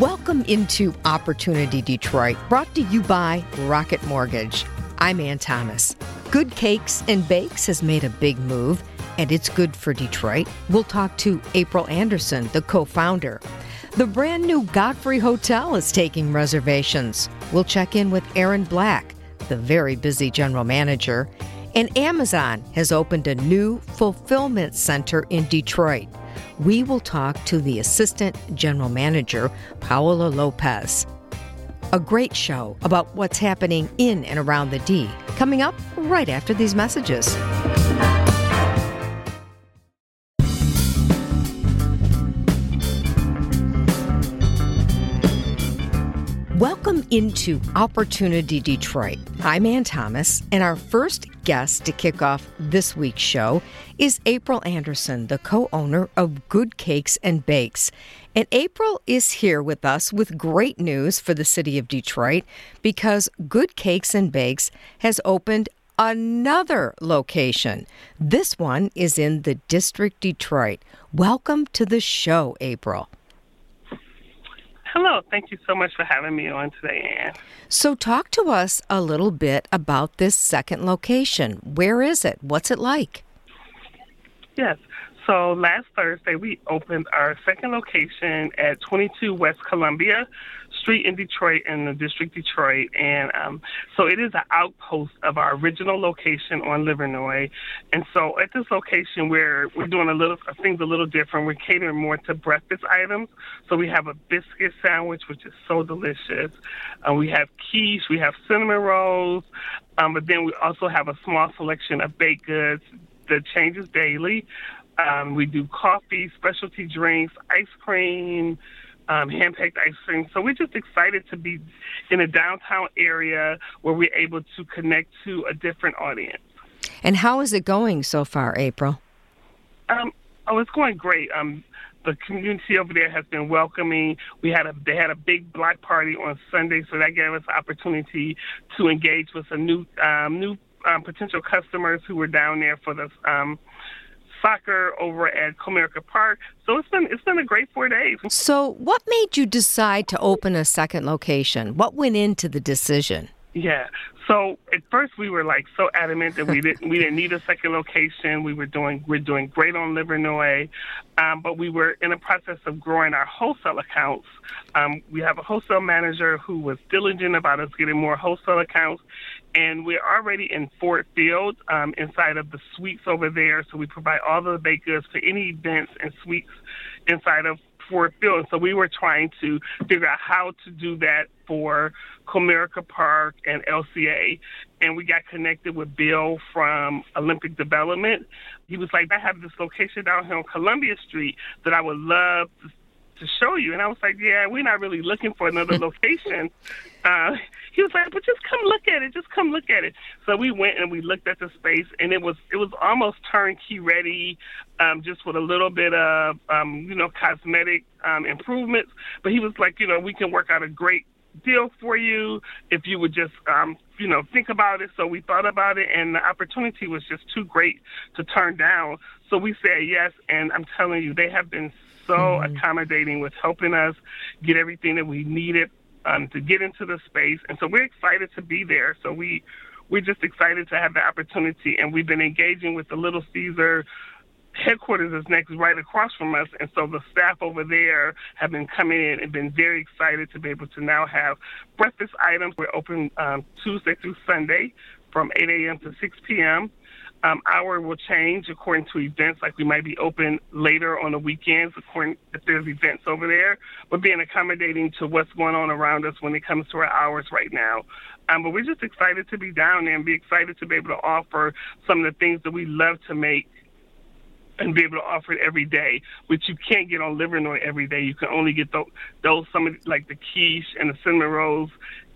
Welcome into Opportunity Detroit, brought to you by Rocket Mortgage. I'm Ann Thomas. Good Cakes and Bakes has made a big move, and it's good for Detroit. We'll talk to April Anderson, the co founder. The brand new Godfrey Hotel is taking reservations. We'll check in with Aaron Black, the very busy general manager. And Amazon has opened a new fulfillment center in Detroit we will talk to the Assistant General Manager, Paola Lopez. A great show about what's happening in and around the D, coming up right after these messages. Welcome into Opportunity Detroit. I'm Ann Thomas, and our first guest to kick off this week's show is April Anderson, the co owner of Good Cakes and Bakes. And April is here with us with great news for the city of Detroit because Good Cakes and Bakes has opened another location. This one is in the District Detroit. Welcome to the show, April. Hello, thank you so much for having me on today, Anne. So, talk to us a little bit about this second location. Where is it? What's it like? Yes. So last Thursday, we opened our second location at 22 West Columbia Street in Detroit, in the district Detroit. And um, so it is an outpost of our original location on Livernois. And so at this location, we're, we're doing a little things a little different. We're catering more to breakfast items. So we have a biscuit sandwich, which is so delicious. Uh, we have quiche, we have cinnamon rolls, um, but then we also have a small selection of baked goods that changes daily. Um, we do coffee, specialty drinks, ice cream, um, hand-packed ice cream. So we're just excited to be in a downtown area where we're able to connect to a different audience. And how is it going so far, April? Um, oh, it's going great. Um, the community over there has been welcoming. We had a they had a big block party on Sunday, so that gave us opportunity to engage with some new um, new um, potential customers who were down there for the um, soccer over at Comerica Park. So it's been it's been a great four days. So what made you decide to open a second location? What went into the decision? Yeah. So at first we were like so adamant that we didn't we didn't need a second location. We were doing we're doing great on Livernois, um, but we were in a process of growing our wholesale accounts. Um, we have a wholesale manager who was diligent about us getting more wholesale accounts, and we're already in Ford Field um, inside of the suites over there. So we provide all the baked goods for any events and suites inside of Ford Field. And so we were trying to figure out how to do that for Comerica Park and LCA. And we got connected with Bill from Olympia Development. He was like, I have this location down here on Columbia Street that I would love to to show you. And I was like, yeah, we're not really looking for another location. Uh, he was like, but just come look at it. Just come look at it. So we went and we looked at the space, and it was it was almost turnkey ready, um, just with a little bit of um, you know cosmetic um, improvements. But he was like, you know, we can work out a great deal for you if you would just um, you know think about it so we thought about it and the opportunity was just too great to turn down so we said yes and i'm telling you they have been so mm-hmm. accommodating with helping us get everything that we needed um, to get into the space. And so we're excited to be there. So we we're just excited to have the opportunity, and we've been engaging with the Little Caesar headquarters is next right across from us and so the staff over there have been coming in and been very excited to be able to now have breakfast items we're open um, tuesday through sunday from 8 a.m to 6 p.m um, hour will change according to events. Like we might be open later on the weekends, according if there's events over there. But being accommodating to what's going on around us when it comes to our hours right now. Um, but we're just excited to be down there and be excited to be able to offer some of the things that we love to make and be able to offer it every day, which you can't get on Livernois every day. You can only get those, those some of like the quiche and the cinnamon rolls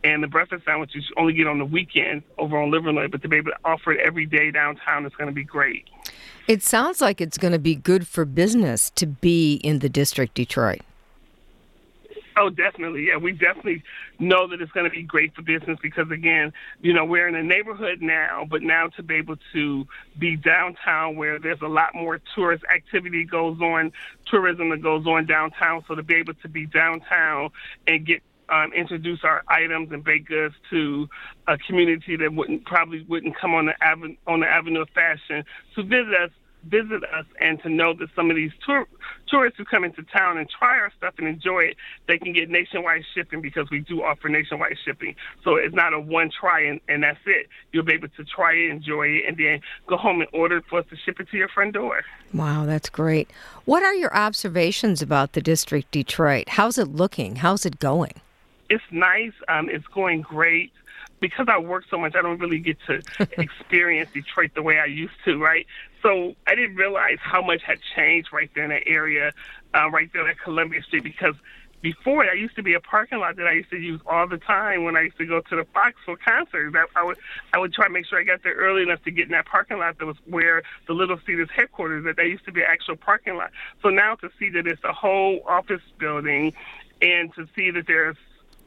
and the breakfast sandwiches you only get on the weekend over on Livernois, but to be able to offer it every day downtown is going to be great. It sounds like it's going to be good for business to be in the district, Detroit. Oh, definitely. Yeah, we definitely know that it's going to be great for business because, again, you know, we're in a neighborhood now, but now to be able to be downtown where there's a lot more tourist activity goes on, tourism that goes on downtown. So to be able to be downtown and get um, introduce our items and baked goods to a community that wouldn't probably wouldn't come on the avenue on the avenue of fashion to visit us visit us and to know that some of these tour, tourists who come into town and try our stuff and enjoy it, they can get nationwide shipping because we do offer nationwide shipping. So it's not a one try and, and that's it. You'll be able to try it, enjoy it, and then go home and order for us to ship it to your front door. Wow, that's great. What are your observations about the district Detroit? How's it looking? How's it going? It's nice. Um, it's going great because I work so much, I don't really get to experience Detroit the way I used to, right? So I didn't realize how much had changed right there in that area, uh, right there at Columbia Street, because before I used to be a parking lot that I used to use all the time when I used to go to the Fox for concerts. I, I would I would try to make sure I got there early enough to get in that parking lot that was where the Little Caesars headquarters that they used to be an actual parking lot. So now to see that it's a whole office building and to see that there's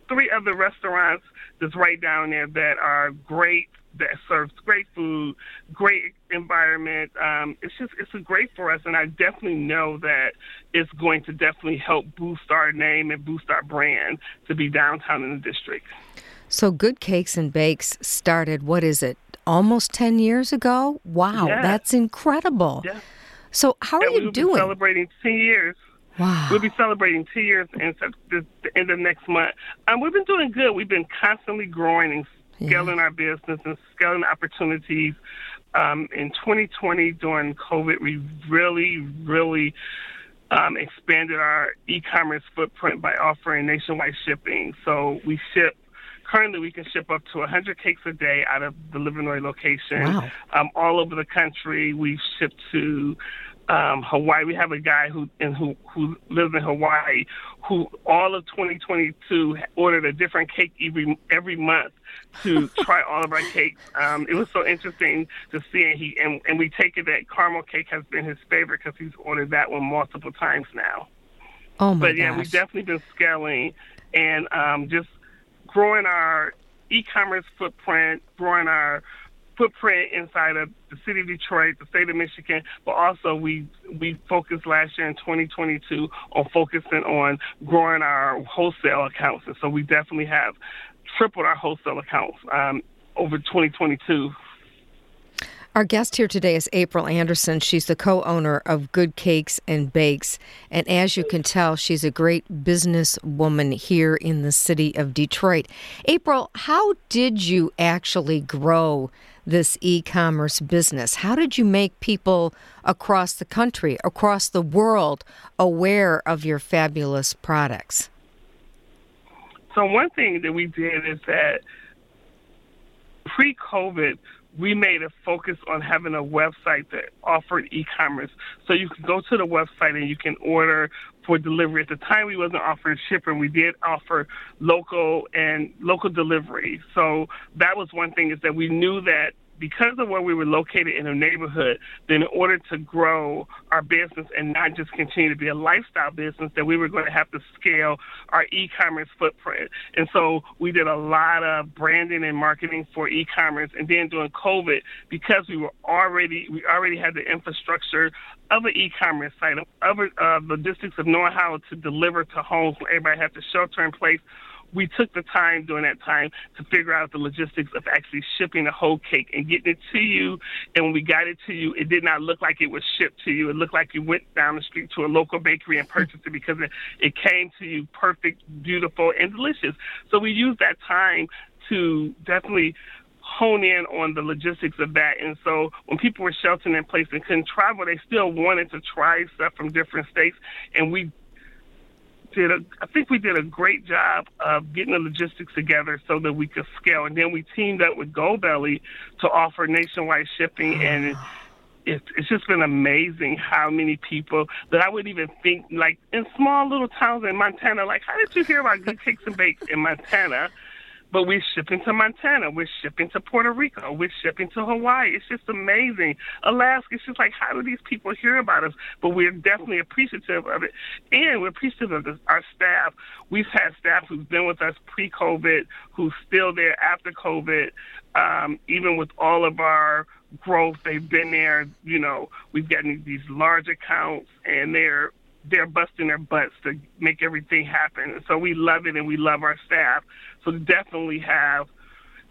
three other restaurants that's right down there that are great that serves great food, great environment. Um, it's just it's a great for us, and I definitely know that it's going to definitely help boost our name and boost our brand to be downtown in the district. So, Good Cakes and Bakes started. What is it? Almost ten years ago. Wow, yeah. that's incredible. Yeah. So, how are yeah, you doing? celebrating ten years. Wow. We'll be celebrating two years in the end of next month. Um, we've been doing good. We've been constantly growing and scaling yeah. our business and scaling opportunities. Um, in 2020, during COVID, we really, really um, expanded our e-commerce footprint by offering nationwide shipping. So we ship currently we can ship up to 100 cakes a day out of the Livernois location. Wow. Um, all over the country, we've shipped to um, Hawaii. We have a guy who and who who lives in Hawaii, who all of 2022 ordered a different cake every every month to try all of our cakes. Um, it was so interesting to see, and he and, and we take it that caramel cake has been his favorite because he's ordered that one multiple times now. Oh my But yeah, gosh. we've definitely been scaling and um, just growing our e-commerce footprint, growing our footprint inside of the city of Detroit, the state of Michigan, but also we we focused last year in 2022 on focusing on growing our wholesale accounts, and so we definitely have tripled our wholesale accounts um, over 2022. Our guest here today is April Anderson. She's the co owner of Good Cakes and Bakes. And as you can tell, she's a great businesswoman here in the city of Detroit. April, how did you actually grow this e commerce business? How did you make people across the country, across the world, aware of your fabulous products? So, one thing that we did is that pre COVID, we made a focus on having a website that offered e-commerce. So you can go to the website and you can order for delivery. At the time, we wasn't offering shipping. We did offer local and local delivery. So that was one thing is that we knew that because of where we were located in a neighborhood, then in order to grow our business and not just continue to be a lifestyle business, that we were going to have to scale our e-commerce footprint. And so we did a lot of branding and marketing for e-commerce. And then during COVID, because we were already we already had the infrastructure of an e-commerce site, of other uh, logistics of knowing how to deliver to homes where everybody had to shelter in place we took the time during that time to figure out the logistics of actually shipping the whole cake and getting it to you. And when we got it to you, it did not look like it was shipped to you. It looked like you went down the street to a local bakery and purchased it because it, it came to you perfect, beautiful, and delicious. So we used that time to definitely hone in on the logistics of that. And so when people were sheltering in place and couldn't travel, they still wanted to try stuff from different states. And we did a, I think we did a great job of getting the logistics together so that we could scale. And then we teamed up with Goldbelly to offer nationwide shipping ah. and it's it's just been amazing how many people that I wouldn't even think like in small little towns in Montana, like how did you hear about good cakes and bakes in Montana? But we're shipping to Montana, we're shipping to Puerto Rico, we're shipping to Hawaii. It's just amazing. Alaska, it's just like, how do these people hear about us? But we're definitely appreciative of it. And we're appreciative of this, our staff. We've had staff who's been with us pre COVID, who's still there after COVID. Um, even with all of our growth, they've been there. You know, we've gotten these large accounts, and they're they're busting their butts to make everything happen. So we love it and we love our staff. So definitely have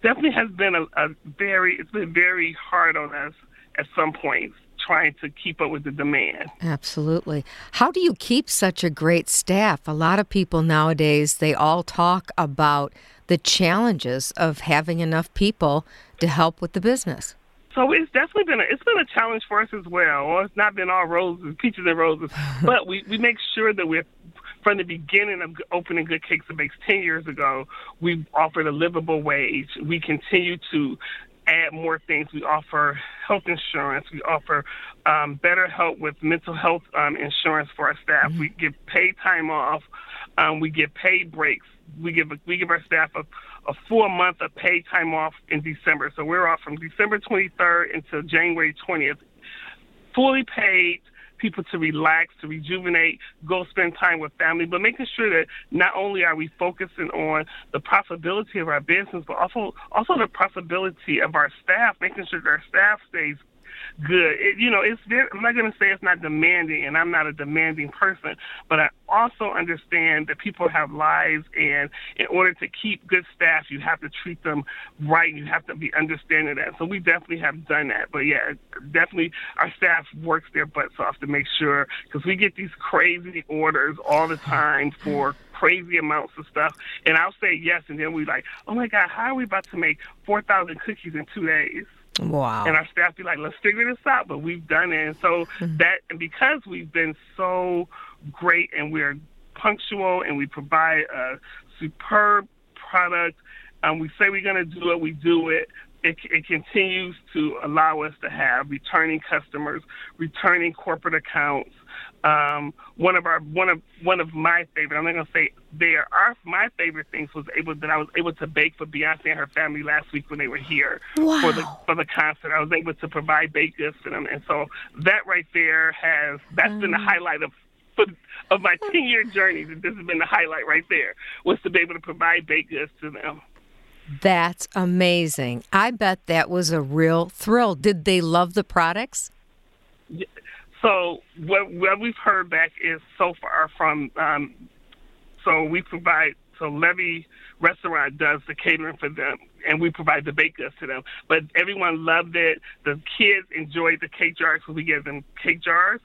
definitely has been a, a very it's been very hard on us at some points trying to keep up with the demand. Absolutely. How do you keep such a great staff? A lot of people nowadays they all talk about the challenges of having enough people to help with the business. So it's definitely been a, it's been a challenge for us as well. Well, it's not been all roses, peaches and roses, but we we make sure that we're from the beginning of opening Good Cakes and Bakes 10 years ago, we offered a livable wage. We continue to add more things. We offer health insurance. We offer um, better help with mental health um, insurance for our staff. Mm-hmm. We give paid time off. Um, we give paid breaks. We give we give our staff a a full month of paid time off in December. So we're off from December 23rd until January 20th, fully paid people to relax, to rejuvenate, go spend time with family, but making sure that not only are we focusing on the profitability of our business, but also also the profitability of our staff, making sure that our staff stays good. It, you know, it's very, I'm not going to say it's not demanding, and I'm not a demanding person, but I also understand that people have lives, and in order to keep good staff, you have to treat them right. You have to be understanding that. So we definitely have done that. But yeah, definitely our staff works their butts off to make sure because we get these crazy orders all the time for crazy amounts of stuff. And I'll say yes, and then we like, oh my God, how are we about to make 4,000 cookies in two days? Wow. And our staff be like, let's figure this out. But we've done it. And so mm-hmm. that, and because we've been so great and we're punctual and we provide a superb product, um, we say we're going to do it, we do it. It, it continues to allow us to have returning customers, returning corporate accounts, um, one of our one of one of my favorite. I'm not gonna say there are my favorite things was able that I was able to bake for Beyonce and her family last week when they were here wow. for the for the concert. I was able to provide baked goods for them, and so that right there has that's mm. been the highlight of of my 10 year journey. That This has been the highlight right there was to be able to provide baked goods to them. That's amazing. I bet that was a real thrill. Did they love the products? So what, what we've heard back is so far from, um, so we provide, so Levy Restaurant does the catering for them, and we provide the baked goods to them. But everyone loved it. The kids enjoyed the cake jars, so we gave them cake jars.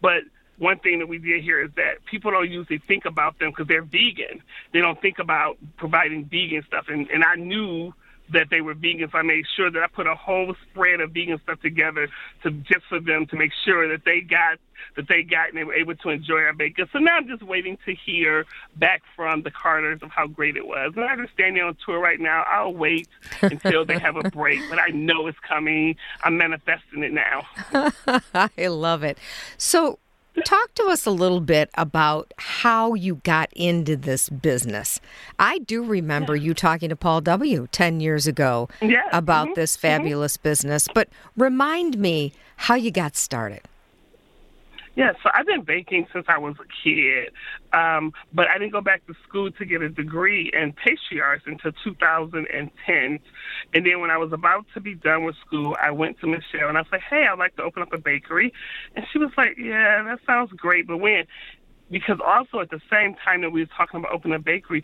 But one thing that we did here is that people don't usually think about them because they're vegan. They don't think about providing vegan stuff. And, and I knew that they were vegans. I made sure that I put a whole spread of vegan stuff together to just for them to make sure that they got that they got and they were able to enjoy our bacon. So now I'm just waiting to hear back from the Carters of how great it was. And I understand they're on tour right now. I'll wait until they have a break, but I know it's coming. I'm manifesting it now. I love it. So Talk to us a little bit about how you got into this business. I do remember you talking to Paul W. 10 years ago about mm-hmm. this mm-hmm. fabulous mm-hmm. business, but remind me how you got started. Yeah, so I've been baking since I was a kid, um, but I didn't go back to school to get a degree in pastry arts until 2010. And then when I was about to be done with school, I went to Michelle and I said, "Hey, I'd like to open up a bakery," and she was like, "Yeah, that sounds great, but when?" Because also at the same time that we were talking about opening a bakery,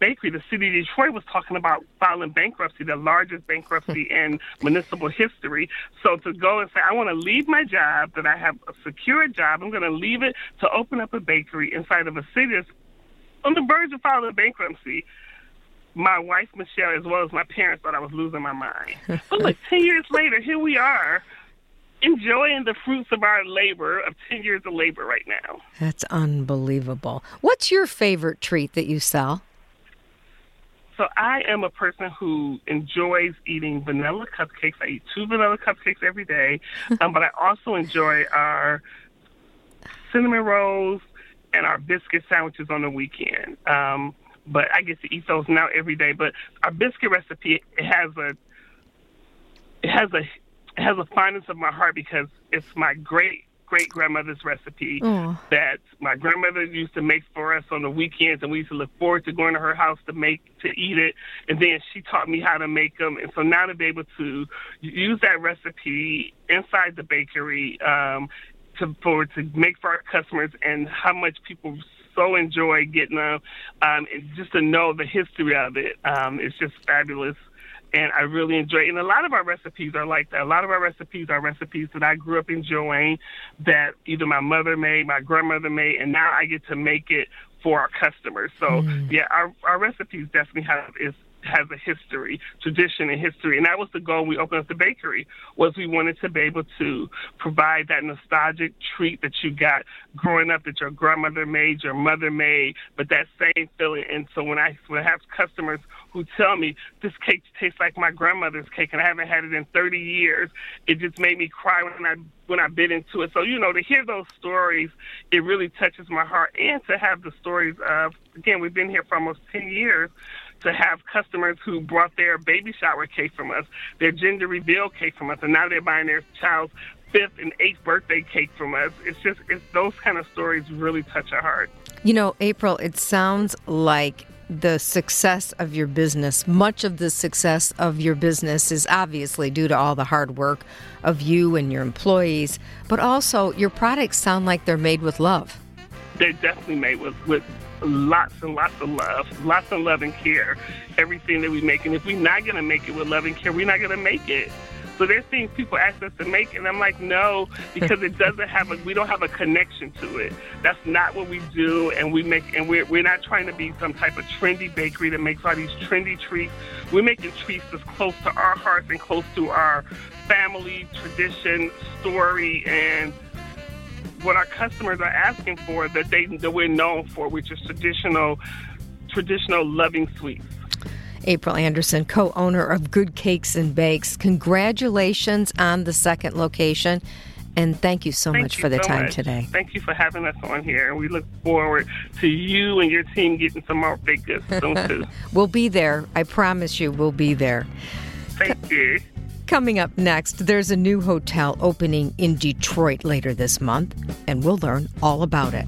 bakery, the city of Detroit was talking about filing bankruptcy, the largest bankruptcy in municipal history. So to go and say, I want to leave my job, that I have a secure job, I'm going to leave it to open up a bakery inside of a city that's on the verge of filing bankruptcy. My wife, Michelle, as well as my parents, thought I was losing my mind. but look, 10 years later, here we are enjoying the fruits of our labor, of 10 years of labor right now. That's unbelievable. What's your favorite treat that you sell? So I am a person who enjoys eating vanilla cupcakes. I eat two vanilla cupcakes every day, um, but I also enjoy our cinnamon rolls and our biscuit sandwiches on the weekend. Um, but I get to eat those now every day. But our biscuit recipe it has a it has a it has a fondness of my heart because it's my great great grandmother's recipe Aww. that my grandmother used to make for us on the weekends, and we used to look forward to going to her house to make to eat it. And then she taught me how to make them, and so now to be able to use that recipe inside the bakery um, to for to make for our customers, and how much people so enjoy getting them, um, and just to know the history of it, um, it's just fabulous and I really enjoy it. And a lot of our recipes are like that. A lot of our recipes are recipes that I grew up enjoying that either my mother made, my grandmother made, and now I get to make it for our customers. So mm. yeah, our our recipes definitely have is has a history, tradition and history. And that was the goal we opened up the bakery, was we wanted to be able to provide that nostalgic treat that you got growing up that your grandmother made, your mother made, but that same feeling. And so when I, when I have customers who tell me this cake tastes like my grandmother's cake and I haven't had it in 30 years, it just made me cry when I when I bit into it. So, you know, to hear those stories, it really touches my heart. And to have the stories of, again, we've been here for almost 10 years to have customers who brought their baby shower cake from us, their gender reveal cake from us, and now they're buying their child's fifth and eighth birthday cake from us. It's just it's those kind of stories really touch our heart. You know, April, it sounds like the success of your business, much of the success of your business is obviously due to all the hard work of you and your employees, but also your products sound like they're made with love. They're definitely made with, with lots and lots of love, lots of love and care. Everything that we make, and if we're not gonna make it with love and care, we're not gonna make it. So there's things people ask us to make, and I'm like, no, because it doesn't have a, we don't have a connection to it. That's not what we do, and we make, and we're we're not trying to be some type of trendy bakery that makes all these trendy treats. We're making treats that's close to our hearts and close to our family, tradition, story, and what our customers are asking for that they that we're known for, which is traditional traditional loving sweets. April Anderson, co owner of Good Cakes and Bakes. Congratulations on the second location. And thank you so thank much you for the so time much. today. Thank you for having us on here. We look forward to you and your team getting some more big goods soon, too. we'll be there. I promise you, we'll be there. Thank you. Coming up next, there's a new hotel opening in Detroit later this month, and we'll learn all about it.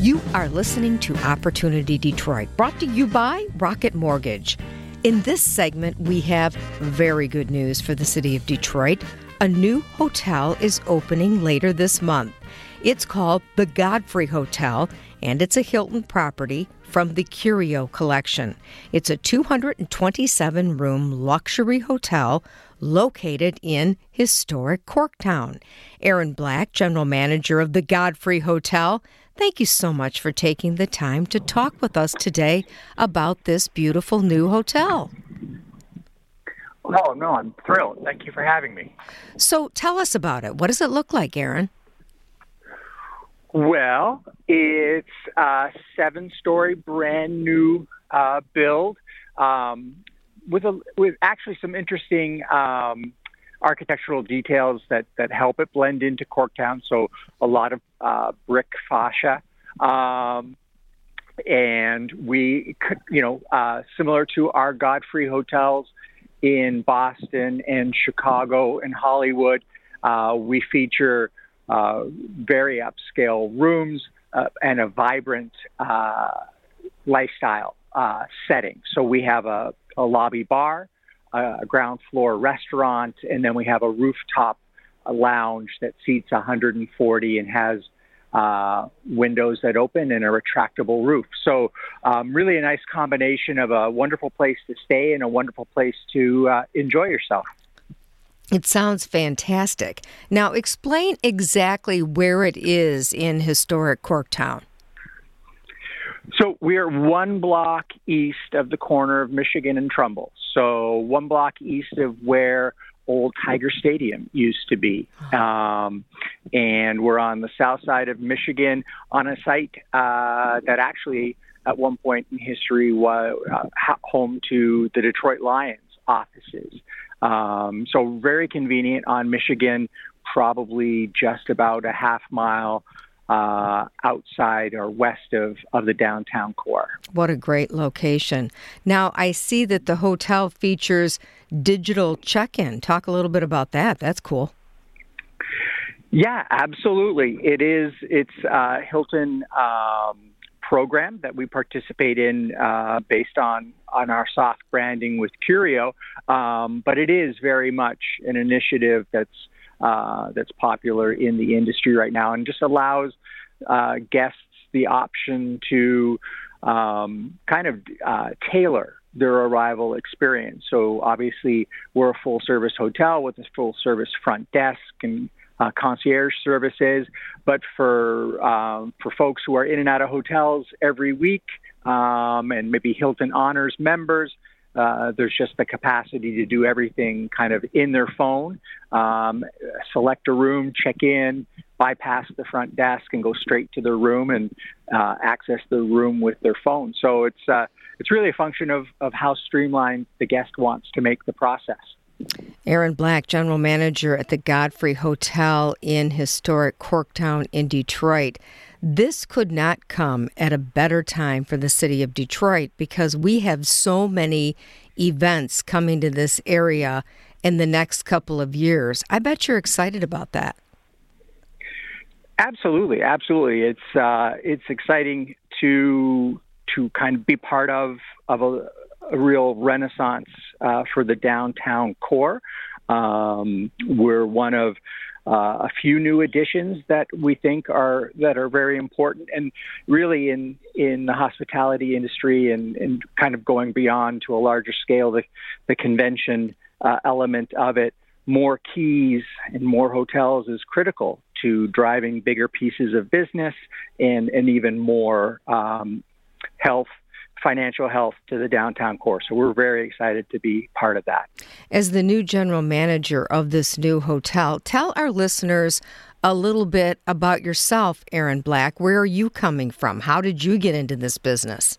You are listening to Opportunity Detroit, brought to you by Rocket Mortgage. In this segment, we have very good news for the city of Detroit. A new hotel is opening later this month. It's called the Godfrey Hotel, and it's a Hilton property from the Curio Collection. It's a 227 room luxury hotel located in historic Corktown. Aaron Black, general manager of the Godfrey Hotel, thank you so much for taking the time to talk with us today about this beautiful new hotel. Oh, no, I'm thrilled. Thank you for having me. So tell us about it. What does it look like, Aaron? Well, it's a seven story brand new uh, build um, with, a, with actually some interesting um, architectural details that, that help it blend into Corktown. So a lot of uh, brick fascia. Um, and we, you know, uh, similar to our Godfrey hotels, in Boston and Chicago and Hollywood. Uh, we feature uh, very upscale rooms uh, and a vibrant uh, lifestyle uh, setting. So we have a, a lobby bar, a ground floor restaurant, and then we have a rooftop lounge that seats 140 and has uh, windows that open and a retractable roof. So, um, really a nice combination of a wonderful place to stay and a wonderful place to uh, enjoy yourself. It sounds fantastic. Now, explain exactly where it is in historic Corktown. So we are one block east of the corner of Michigan and Trumbull. So one block east of where old Tiger Stadium used to be. Um, and we're on the south side of Michigan on a site uh, that actually at one point in history was uh, home to the Detroit Lions offices. Um, so very convenient on Michigan, probably just about a half mile uh, outside or west of, of the downtown core. What a great location. Now, I see that the hotel features digital check in. Talk a little bit about that. That's cool. Yeah, absolutely. It is. It's uh, Hilton um, program that we participate in uh, based on on our soft branding with Curio, um, but it is very much an initiative that's uh, that's popular in the industry right now, and just allows uh, guests the option to um, kind of uh, tailor their arrival experience. So obviously, we're a full service hotel with a full service front desk and uh, concierge services. But for um, for folks who are in and out of hotels every week, um, and maybe Hilton Honors members, uh, there's just the capacity to do everything kind of in their phone. Um, select a room, check in, bypass the front desk, and go straight to their room and uh, access the room with their phone. So it's uh, it's really a function of of how streamlined the guest wants to make the process. Aaron Black, general manager at the Godfrey Hotel in historic Corktown in Detroit. This could not come at a better time for the city of Detroit because we have so many events coming to this area in the next couple of years. I bet you're excited about that. Absolutely, absolutely. It's uh, it's exciting to to kind of be part of of a, a real renaissance uh, for the downtown core. Um, we're one of uh, a few new additions that we think are that are very important, and really in in the hospitality industry and, and kind of going beyond to a larger scale, the the convention uh, element of it. More keys and more hotels is critical to driving bigger pieces of business and and even more um, health financial health to the downtown core. So we're very excited to be part of that. As the new general manager of this new hotel, tell our listeners a little bit about yourself, Aaron Black. Where are you coming from? How did you get into this business?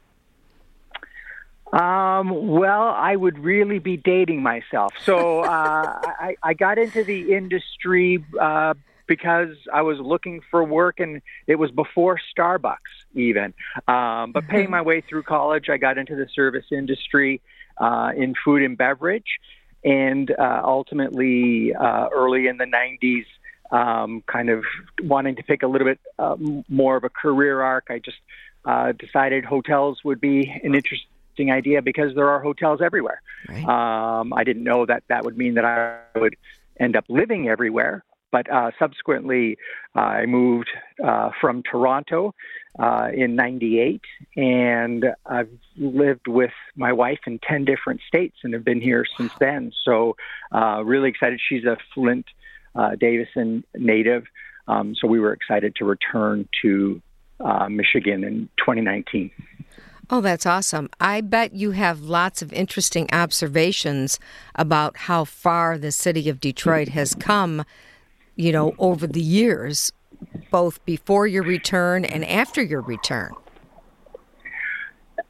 Um, well, I would really be dating myself. So uh, I, I, got into the industry uh, because I was looking for work and it was before Starbucks even. Um, but paying my way through college, I got into the service industry uh, in food and beverage. And uh, ultimately, uh, early in the 90s, um, kind of wanting to pick a little bit uh, more of a career arc, I just uh, decided hotels would be an interesting idea because there are hotels everywhere. Right. Um, I didn't know that that would mean that I would end up living everywhere, but uh, subsequently, uh, I moved uh, from Toronto uh, in '98, and I've lived with my wife in ten different states, and have been here since then. So, uh, really excited. She's a Flint uh, Davison native, um, so we were excited to return to Michigan in 2019. Oh, that's awesome. I bet you have lots of interesting observations about how far the city of Detroit has come you know, over the years, both before your return and after your return.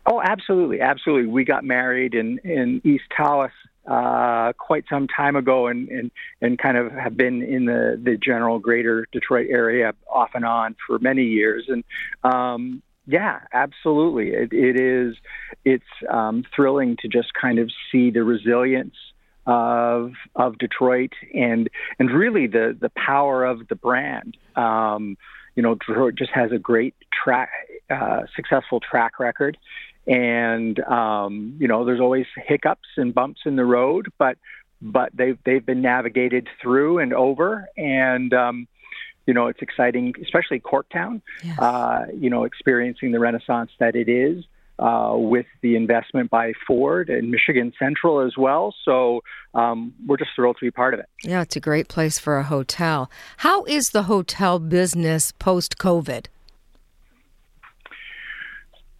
Oh, absolutely, absolutely. We got married in in East Tawas uh, quite some time ago, and, and and kind of have been in the the general greater Detroit area off and on for many years. And um, yeah, absolutely, it, it is. It's um, thrilling to just kind of see the resilience of of Detroit and and really the the power of the brand. Um, you know, Detroit just has a great track, uh, successful track record, and um, you know, there's always hiccups and bumps in the road, but but they've they've been navigated through and over, and um, you know, it's exciting, especially Corktown. Yes. Uh, you know, experiencing the renaissance that it is uh, with the investment by Ford and Michigan Central as well. So um, we're just thrilled to be part of it. Yeah, it's a great place for a hotel. How is the hotel business post COVID?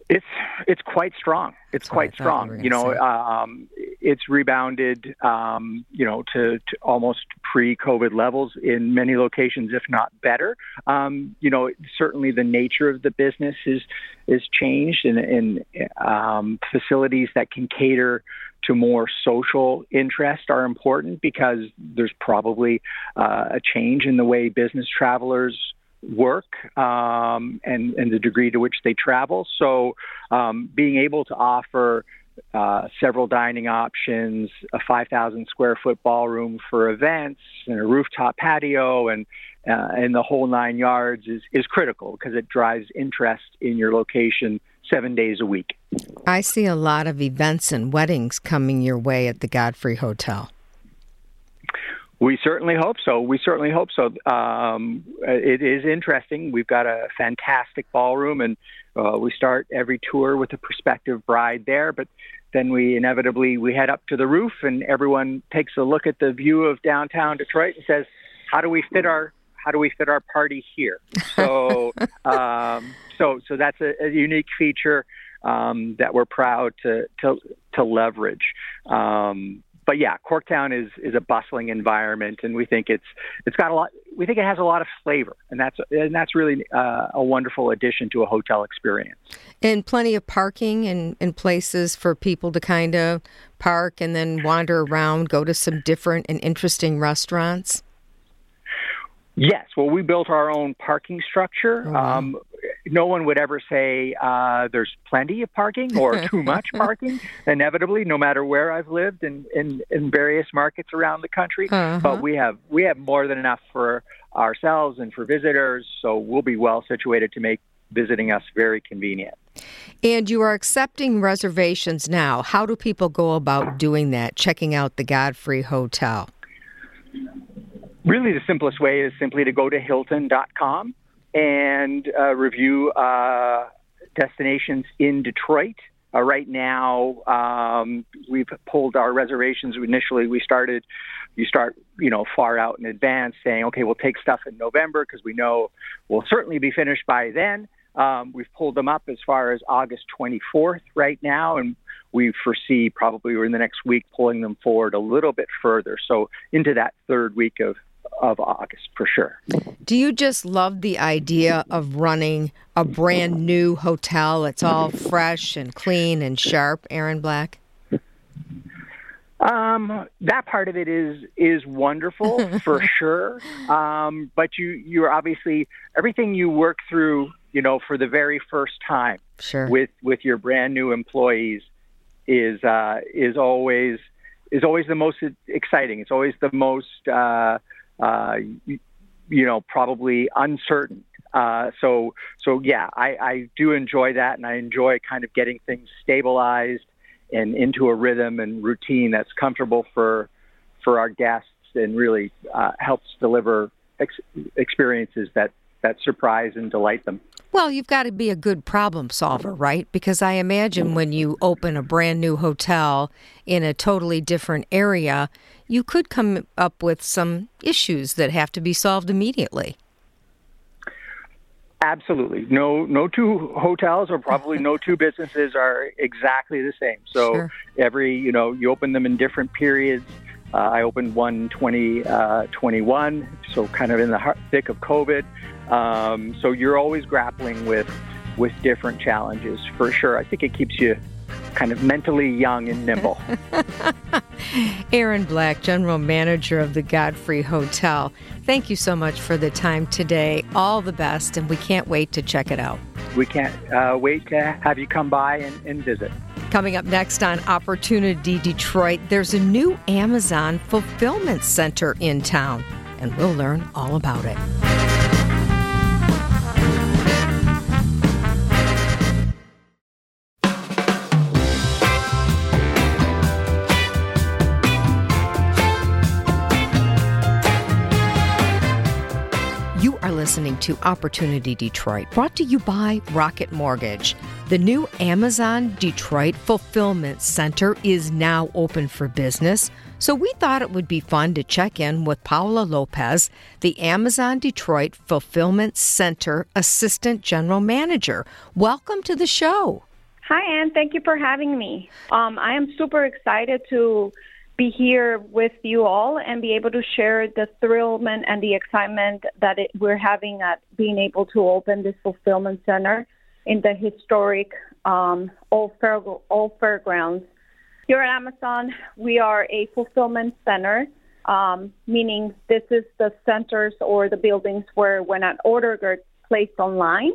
It's it's quite strong. It's That's quite strong. You know, um, it's rebounded, um, you know, to, to almost pre-COVID levels in many locations, if not better. Um, you know, certainly the nature of the business is is changed, and, and um, facilities that can cater to more social interest are important because there's probably uh, a change in the way business travelers work um, and, and the degree to which they travel. So, um, being able to offer uh, several dining options, a 5,000 square foot ballroom for events, and a rooftop patio, and uh, and the whole nine yards is is critical because it drives interest in your location seven days a week. I see a lot of events and weddings coming your way at the Godfrey Hotel. We certainly hope so. We certainly hope so. Um, it is interesting. We've got a fantastic ballroom, and uh, we start every tour with a prospective bride there. But then we inevitably we head up to the roof, and everyone takes a look at the view of downtown Detroit and says, "How do we fit our how do we fit our party here?" So, um, so so that's a, a unique feature um, that we're proud to to, to leverage. Um, but yeah, Corktown is is a bustling environment, and we think it's it's got a lot. We think it has a lot of flavor, and that's and that's really uh, a wonderful addition to a hotel experience. And plenty of parking and, and places for people to kind of park and then wander around, go to some different and interesting restaurants. Yes, well, we built our own parking structure. Oh, wow. um, no one would ever say uh, there's plenty of parking or too much parking. Inevitably, no matter where I've lived in, in, in various markets around the country, uh-huh. but we have we have more than enough for ourselves and for visitors. So we'll be well situated to make visiting us very convenient. And you are accepting reservations now. How do people go about doing that? Checking out the Godfrey Hotel. Really, the simplest way is simply to go to Hilton.com and uh, review uh, destinations in Detroit. Uh, right now, um, we've pulled our reservations. Initially, we started, you start, you know, far out in advance, saying, okay, we'll take stuff in November because we know we'll certainly be finished by then. Um, we've pulled them up as far as August 24th right now, and we foresee probably in the next week pulling them forward a little bit further. So into that third week of of August for sure. Do you just love the idea of running a brand new hotel? It's all fresh and clean and sharp, Aaron Black? Um, that part of it is is wonderful for sure. Um, but you you're obviously everything you work through, you know, for the very first time sure. with with your brand new employees is uh, is always is always the most exciting. It's always the most uh, uh, you, know, probably uncertain. Uh, so, so yeah, I, I do enjoy that, and I enjoy kind of getting things stabilized and into a rhythm and routine that's comfortable for for our guests, and really uh, helps deliver ex- experiences that that surprise and delight them. Well, you've got to be a good problem solver, right? Because I imagine when you open a brand new hotel in a totally different area, you could come up with some issues that have to be solved immediately. Absolutely. No no two hotels or probably no two businesses are exactly the same. So sure. every, you know, you open them in different periods. Uh, I opened one 2021, uh, so kind of in the thick of COVID. Um, so you're always grappling with with different challenges for sure. I think it keeps you kind of mentally young and nimble. Aaron Black, General Manager of the Godfrey Hotel. Thank you so much for the time today. All the best, and we can't wait to check it out. We can't uh, wait to have you come by and, and visit. Coming up next on Opportunity Detroit, there's a new Amazon fulfillment center in town, and we'll learn all about it. To Opportunity Detroit, brought to you by Rocket Mortgage. The new Amazon Detroit Fulfillment Center is now open for business, so we thought it would be fun to check in with Paula Lopez, the Amazon Detroit Fulfillment Center Assistant General Manager. Welcome to the show. Hi, Anne. Thank you for having me. Um, I am super excited to be here with you all and be able to share the thrillment and the excitement that it, we're having at being able to open this fulfillment center in the historic um, Old, Fair, Old Fairgrounds. Here at Amazon, we are a fulfillment center, um, meaning this is the centers or the buildings where when an order gets placed online,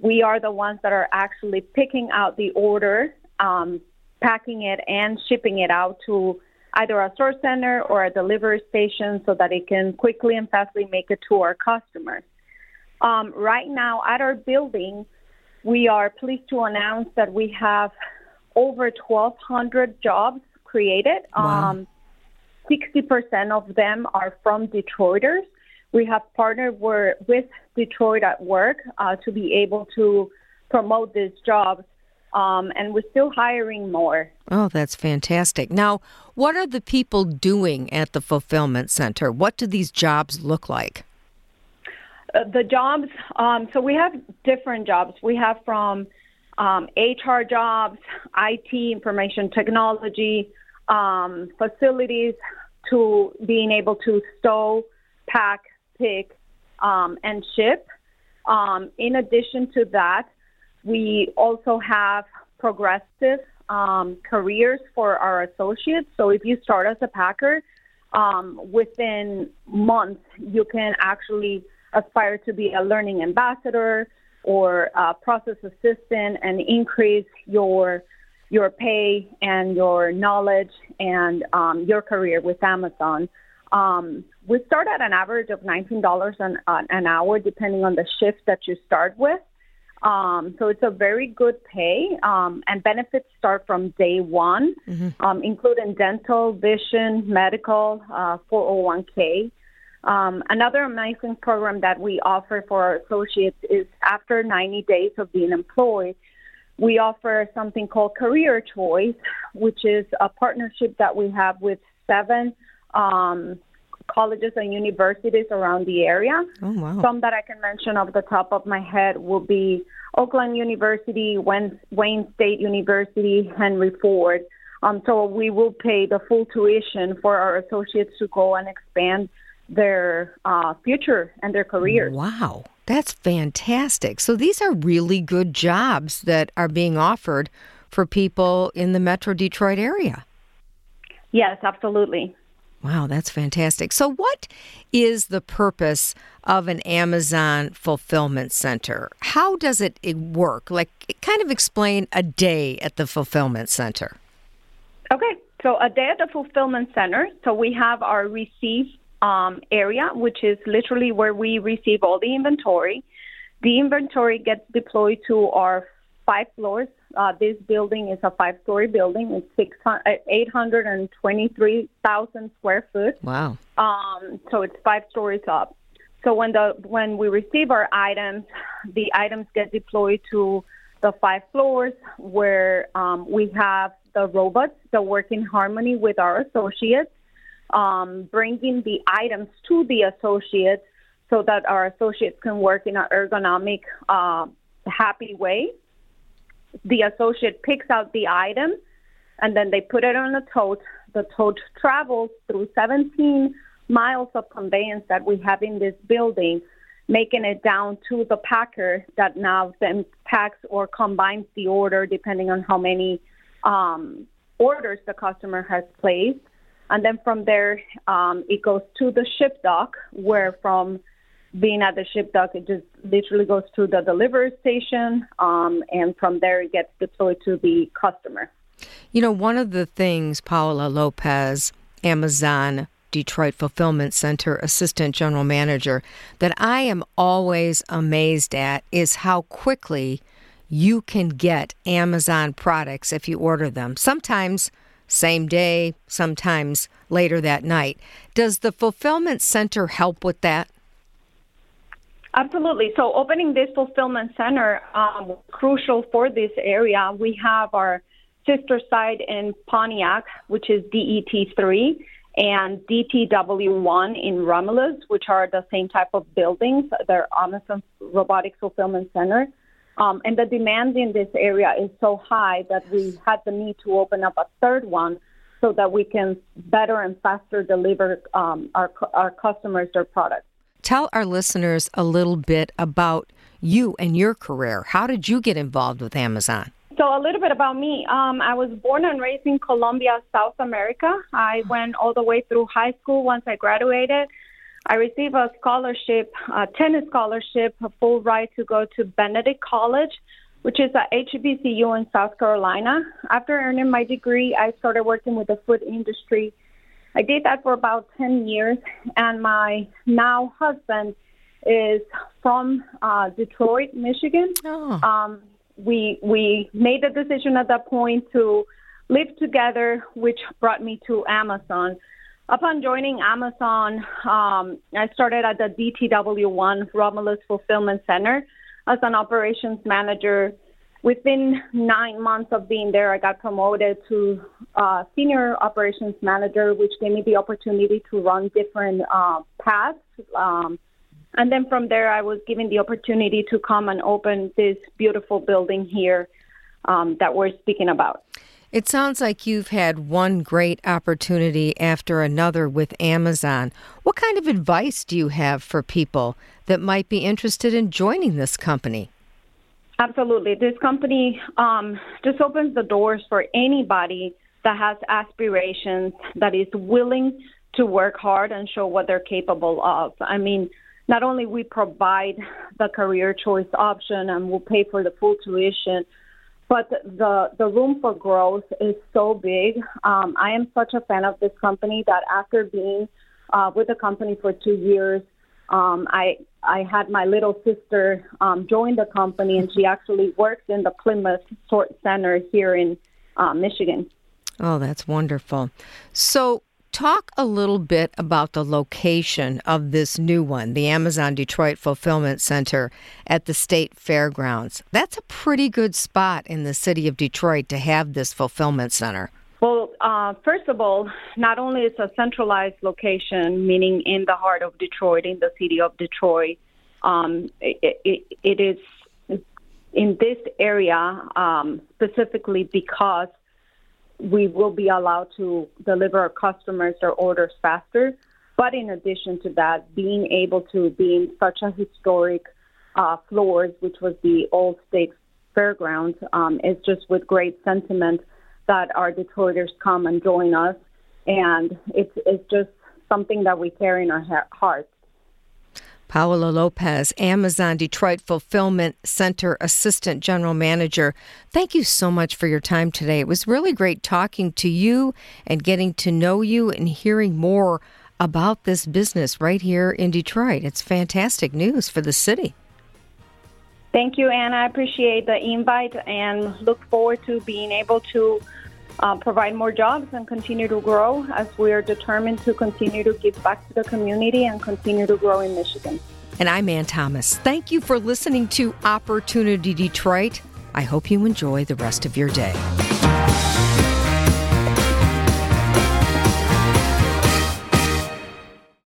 we are the ones that are actually picking out the order, um, packing it, and shipping it out to either a source center or a delivery station so that it can quickly and fastly make it to our customers. Um, right now, at our building, we are pleased to announce that we have over 1,200 jobs created. Wow. Um, 60% of them are from Detroiters. We have partnered with Detroit at Work uh, to be able to promote these jobs, um, and we're still hiring more. Oh, that's fantastic. Now, what are the people doing at the fulfillment center? What do these jobs look like? Uh, the jobs, um, so we have different jobs. We have from um, HR jobs, IT, information technology, um, facilities, to being able to stow, pack, pick, um, and ship. Um, in addition to that, we also have progressive um, careers for our associates. So if you start as a packer, um, within months, you can actually aspire to be a learning ambassador or a process assistant and increase your your pay and your knowledge and um, your career with Amazon. Um, we start at an average of $19 an, an hour, depending on the shift that you start with. Um, so it's a very good pay, um, and benefits start from day one, mm-hmm. um, including dental, vision, medical, uh, 401k. Um, another amazing program that we offer for our associates is after 90 days of being employed, we offer something called Career Choice, which is a partnership that we have with seven um, colleges and universities around the area. Oh, wow. Some that I can mention off the top of my head will be Oakland University, Wayne, State University, Henry Ford. Um, so we will pay the full tuition for our associates to go and expand their uh, future and their careers. Wow, that's fantastic. So these are really good jobs that are being offered for people in the Metro Detroit area. Yes, absolutely. Wow, that's fantastic. So, what is the purpose of an Amazon fulfillment center? How does it work? Like, kind of explain a day at the fulfillment center. Okay, so a day at the fulfillment center. So, we have our receive um, area, which is literally where we receive all the inventory. The inventory gets deployed to our five floors uh, this building is a five story building. It's 823,000 square foot. Wow. Um, so it's five stories up. So when the when we receive our items, the items get deployed to the five floors where um, we have the robots that work in harmony with our associates, um, bringing the items to the associates so that our associates can work in an ergonomic, uh, happy way the associate picks out the item and then they put it on a tote. The tote travels through 17 miles of conveyance that we have in this building, making it down to the packer that now then packs or combines the order depending on how many um, orders the customer has placed. And then from there, um, it goes to the ship dock, where from being at the ship dock, it just literally goes to the delivery station, um, and from there it gets deployed to the customer. You know, one of the things Paola Lopez, Amazon Detroit Fulfillment Center Assistant General Manager, that I am always amazed at is how quickly you can get Amazon products if you order them. Sometimes same day, sometimes later that night. Does the fulfillment center help with that? Absolutely. So opening this fulfillment center um, crucial for this area. We have our sister site in Pontiac, which is DET3, and DTW1 in Romulus, which are the same type of buildings. They're Amazon Robotics Fulfillment Center. Um, and the demand in this area is so high that we had the need to open up a third one so that we can better and faster deliver um, our, our customers their products. Tell our listeners a little bit about you and your career. How did you get involved with Amazon? So, a little bit about me. Um, I was born and raised in Colombia, South America. I went all the way through high school once I graduated. I received a scholarship, a tennis scholarship, a full ride to go to Benedict College, which is a HBCU in South Carolina. After earning my degree, I started working with the food industry. I did that for about 10 years, and my now husband is from uh, Detroit, Michigan. Oh. Um, we we made the decision at that point to live together, which brought me to Amazon. Upon joining Amazon, um, I started at the DTW1 Romulus Fulfillment Center as an operations manager. Within nine months of being there, I got promoted to uh, senior operations manager, which gave me the opportunity to run different uh, paths. Um, and then from there, I was given the opportunity to come and open this beautiful building here um, that we're speaking about. It sounds like you've had one great opportunity after another with Amazon. What kind of advice do you have for people that might be interested in joining this company? Absolutely. This company um, just opens the doors for anybody that has aspirations, that is willing to work hard and show what they're capable of. I mean, not only we provide the career choice option and we'll pay for the full tuition, but the the room for growth is so big. Um, I am such a fan of this company that after being uh, with the company for two years, um, I I had my little sister um, join the company, and she actually works in the Plymouth Sort Center here in uh, Michigan. Oh, that's wonderful. So, Talk a little bit about the location of this new one, the Amazon Detroit Fulfillment Center at the State Fairgrounds. That's a pretty good spot in the city of Detroit to have this fulfillment center. Well, uh, first of all, not only is a centralized location, meaning in the heart of Detroit, in the city of Detroit, um, it, it, it is in this area um, specifically because we will be allowed to deliver our customers their orders faster. But in addition to that, being able to be in such a historic uh, floors, which was the old state fairgrounds, um, is just with great sentiment that our Detroiters come and join us. And it's, it's just something that we carry in our hearts. Paola Lopez, Amazon Detroit Fulfillment Center Assistant General Manager. Thank you so much for your time today. It was really great talking to you and getting to know you and hearing more about this business right here in Detroit. It's fantastic news for the city. Thank you, Anna. I appreciate the invite and look forward to being able to uh, provide more jobs and continue to grow as we are determined to continue to give back to the community and continue to grow in Michigan. And I'm Ann Thomas. Thank you for listening to Opportunity Detroit. I hope you enjoy the rest of your day.